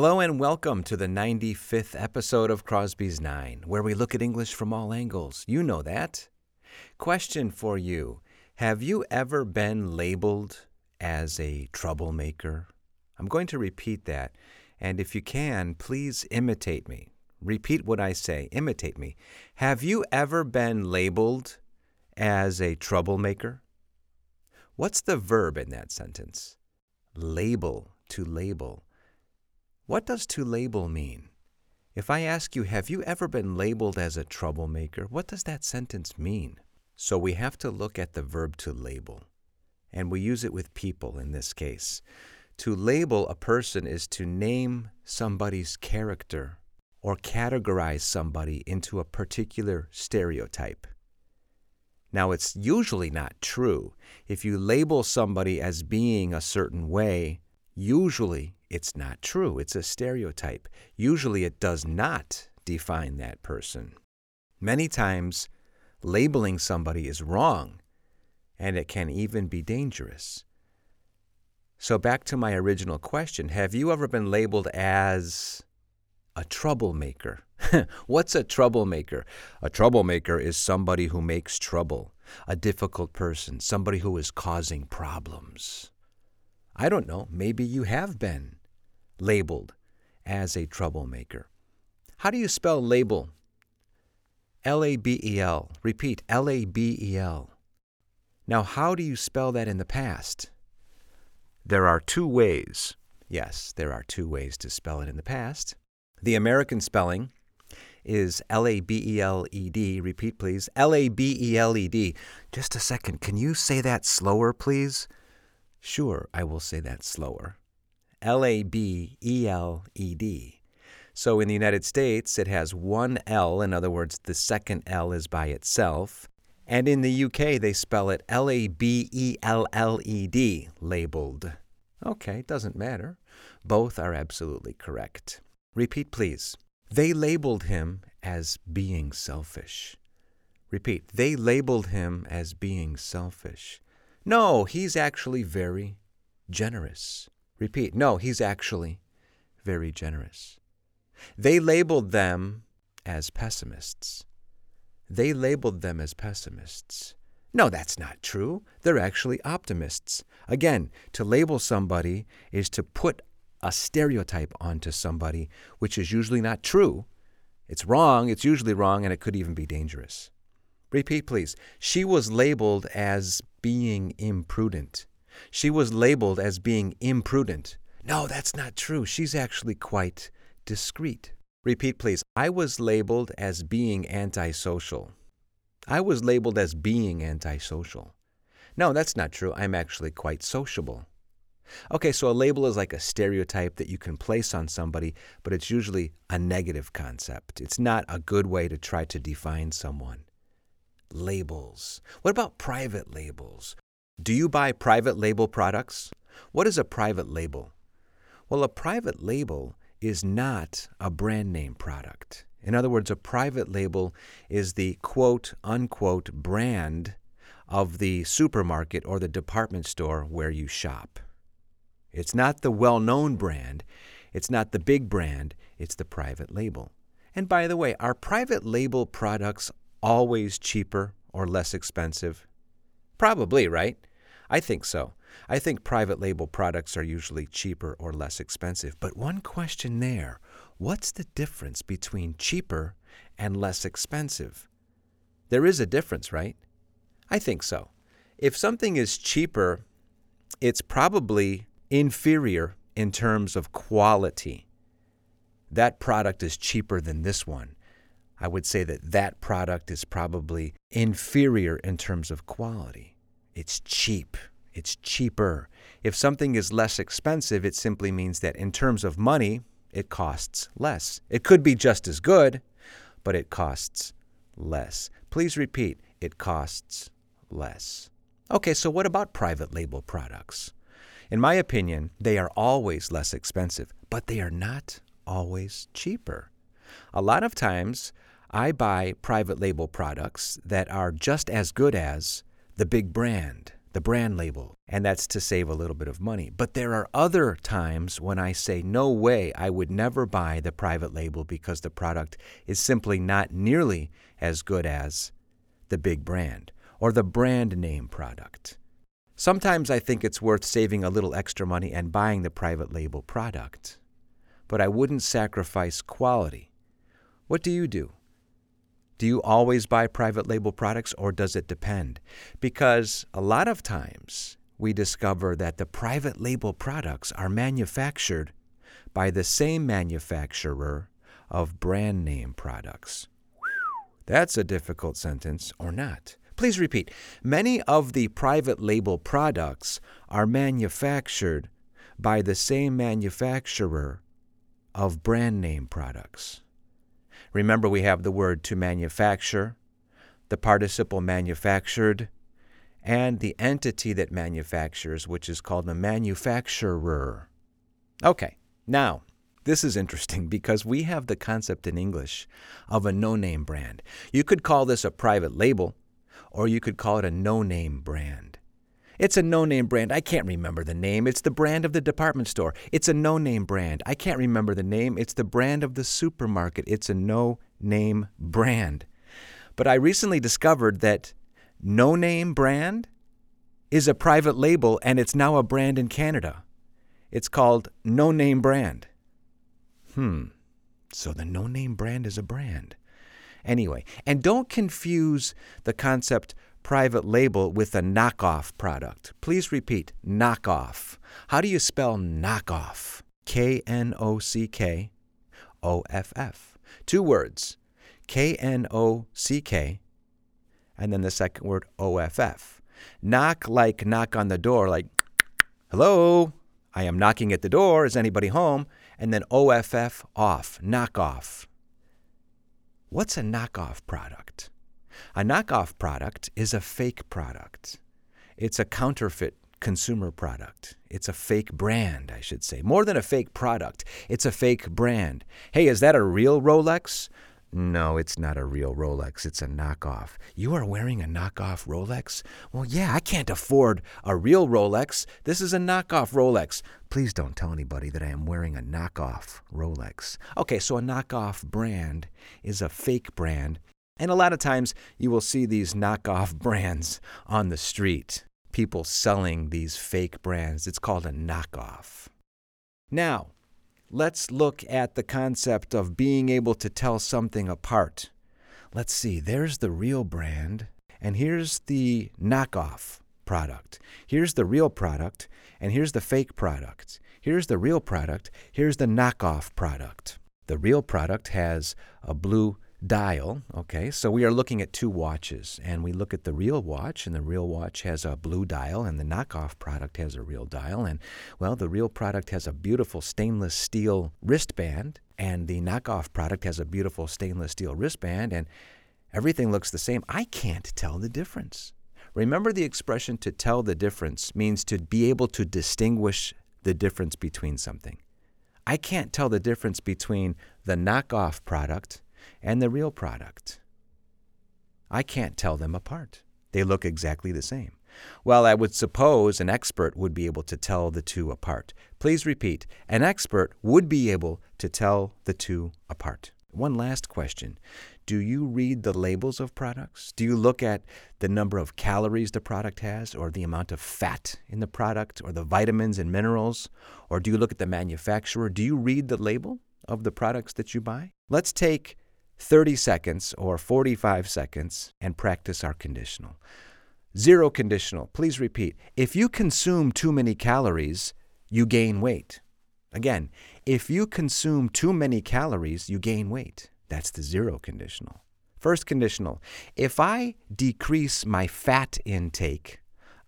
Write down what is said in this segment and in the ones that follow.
Hello and welcome to the 95th episode of Crosby's Nine, where we look at English from all angles. You know that. Question for you Have you ever been labeled as a troublemaker? I'm going to repeat that, and if you can, please imitate me. Repeat what I say, imitate me. Have you ever been labeled as a troublemaker? What's the verb in that sentence? Label, to label. What does to label mean? If I ask you, have you ever been labeled as a troublemaker? What does that sentence mean? So we have to look at the verb to label, and we use it with people in this case. To label a person is to name somebody's character or categorize somebody into a particular stereotype. Now, it's usually not true. If you label somebody as being a certain way, usually it's not true. It's a stereotype. Usually it does not define that person. Many times, labeling somebody is wrong, and it can even be dangerous. So, back to my original question Have you ever been labeled as a troublemaker? What's a troublemaker? A troublemaker is somebody who makes trouble, a difficult person, somebody who is causing problems. I don't know, maybe you have been labeled as a troublemaker. How do you spell label? L A B E L. Repeat, L A B E L. Now, how do you spell that in the past? There are two ways. Yes, there are two ways to spell it in the past. The American spelling is L A B E L E D. Repeat, please. L A B E L E D. Just a second. Can you say that slower, please? Sure, I will say that slower. L A B E L E D. So in the United States, it has one L. In other words, the second L is by itself. And in the UK, they spell it L A B E L L E D, labeled. Okay, doesn't matter. Both are absolutely correct. Repeat, please. They labeled him as being selfish. Repeat. They labeled him as being selfish. No, he's actually very generous. Repeat. No, he's actually very generous. They labeled them as pessimists. They labeled them as pessimists. No, that's not true. They're actually optimists. Again, to label somebody is to put a stereotype onto somebody, which is usually not true. It's wrong, it's usually wrong, and it could even be dangerous. Repeat, please. She was labeled as being imprudent. She was labeled as being imprudent. No, that's not true. She's actually quite discreet. Repeat, please. I was labeled as being antisocial. I was labeled as being antisocial. No, that's not true. I'm actually quite sociable. Okay, so a label is like a stereotype that you can place on somebody, but it's usually a negative concept. It's not a good way to try to define someone. Labels. What about private labels? Do you buy private label products? What is a private label? Well, a private label is not a brand name product. In other words, a private label is the quote unquote brand of the supermarket or the department store where you shop. It's not the well known brand, it's not the big brand, it's the private label. And by the way, are private label products always cheaper or less expensive? Probably, right? I think so. I think private label products are usually cheaper or less expensive. But one question there what's the difference between cheaper and less expensive? There is a difference, right? I think so. If something is cheaper, it's probably inferior in terms of quality. That product is cheaper than this one. I would say that that product is probably inferior in terms of quality. It's cheap. It's cheaper. If something is less expensive, it simply means that in terms of money, it costs less. It could be just as good, but it costs less. Please repeat it costs less. Okay, so what about private label products? In my opinion, they are always less expensive, but they are not always cheaper. A lot of times, I buy private label products that are just as good as the big brand, the brand label, and that's to save a little bit of money. But there are other times when I say, no way, I would never buy the private label because the product is simply not nearly as good as the big brand or the brand name product. Sometimes I think it's worth saving a little extra money and buying the private label product, but I wouldn't sacrifice quality. What do you do? Do you always buy private label products or does it depend? Because a lot of times we discover that the private label products are manufactured by the same manufacturer of brand name products. That's a difficult sentence, or not. Please repeat. Many of the private label products are manufactured by the same manufacturer of brand name products. Remember, we have the word to manufacture, the participle manufactured, and the entity that manufactures, which is called a manufacturer. Okay, now, this is interesting because we have the concept in English of a no name brand. You could call this a private label, or you could call it a no name brand. It's a no name brand. I can't remember the name. It's the brand of the department store. It's a no name brand. I can't remember the name. It's the brand of the supermarket. It's a no name brand. But I recently discovered that no name brand is a private label and it's now a brand in Canada. It's called No Name Brand. Hmm. So the no name brand is a brand. Anyway, and don't confuse the concept private label with a knockoff product. Please repeat knockoff. How do you spell knockoff? K N O C K O F F. Two words K N O C K, and then the second word O F F. Knock like knock on the door, like, hello, I am knocking at the door. Is anybody home? And then O F F off, knockoff. What's a knockoff product? A knockoff product is a fake product. It's a counterfeit consumer product. It's a fake brand, I should say. More than a fake product, it's a fake brand. Hey, is that a real Rolex? No, it's not a real Rolex. It's a knockoff. You are wearing a knockoff Rolex? Well, yeah, I can't afford a real Rolex. This is a knockoff Rolex. Please don't tell anybody that I am wearing a knockoff Rolex. Okay, so a knockoff brand is a fake brand and a lot of times you will see these knockoff brands on the street, people selling these fake brands. It's called a knockoff. Now, let's look at the concept of being able to tell something apart. Let's see, there's the real brand, and here's the knockoff product. Here's the real product, and here's the fake product. Here's the real product, here's the knockoff product. The real product has a blue dial. Okay, so we are looking at two watches, and we look at the real watch, and the real watch has a blue dial, and the knockoff product has a real dial. And well, the real product has a beautiful stainless steel wristband, and the knockoff product has a beautiful stainless steel wristband, and everything looks the same. I can't tell the difference. Remember, the expression to tell the difference means to be able to distinguish the difference between something. I can't tell the difference between the knockoff product and the real product. I can't tell them apart. They look exactly the same. Well, I would suppose an expert would be able to tell the two apart. Please repeat an expert would be able to tell the two apart. One last question Do you read the labels of products? Do you look at the number of calories the product has, or the amount of fat in the product, or the vitamins and minerals? Or do you look at the manufacturer? Do you read the label of the products that you buy? Let's take 30 seconds or 45 seconds and practice our conditional. Zero conditional. Please repeat. If you consume too many calories, you gain weight. Again, if you consume too many calories, you gain weight. That's the zero conditional. First conditional. If I decrease my fat intake,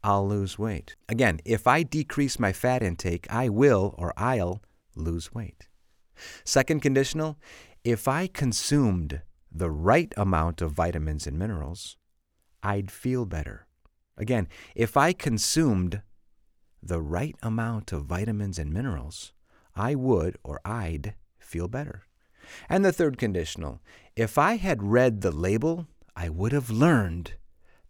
I'll lose weight. Again, if I decrease my fat intake, I will or I'll lose weight. Second conditional. If I consumed the right amount of vitamins and minerals, I'd feel better. Again, if I consumed the right amount of vitamins and minerals, I would or I'd feel better. And the third conditional if I had read the label, I would have learned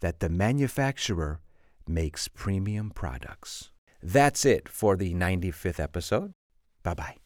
that the manufacturer makes premium products. That's it for the 95th episode. Bye bye.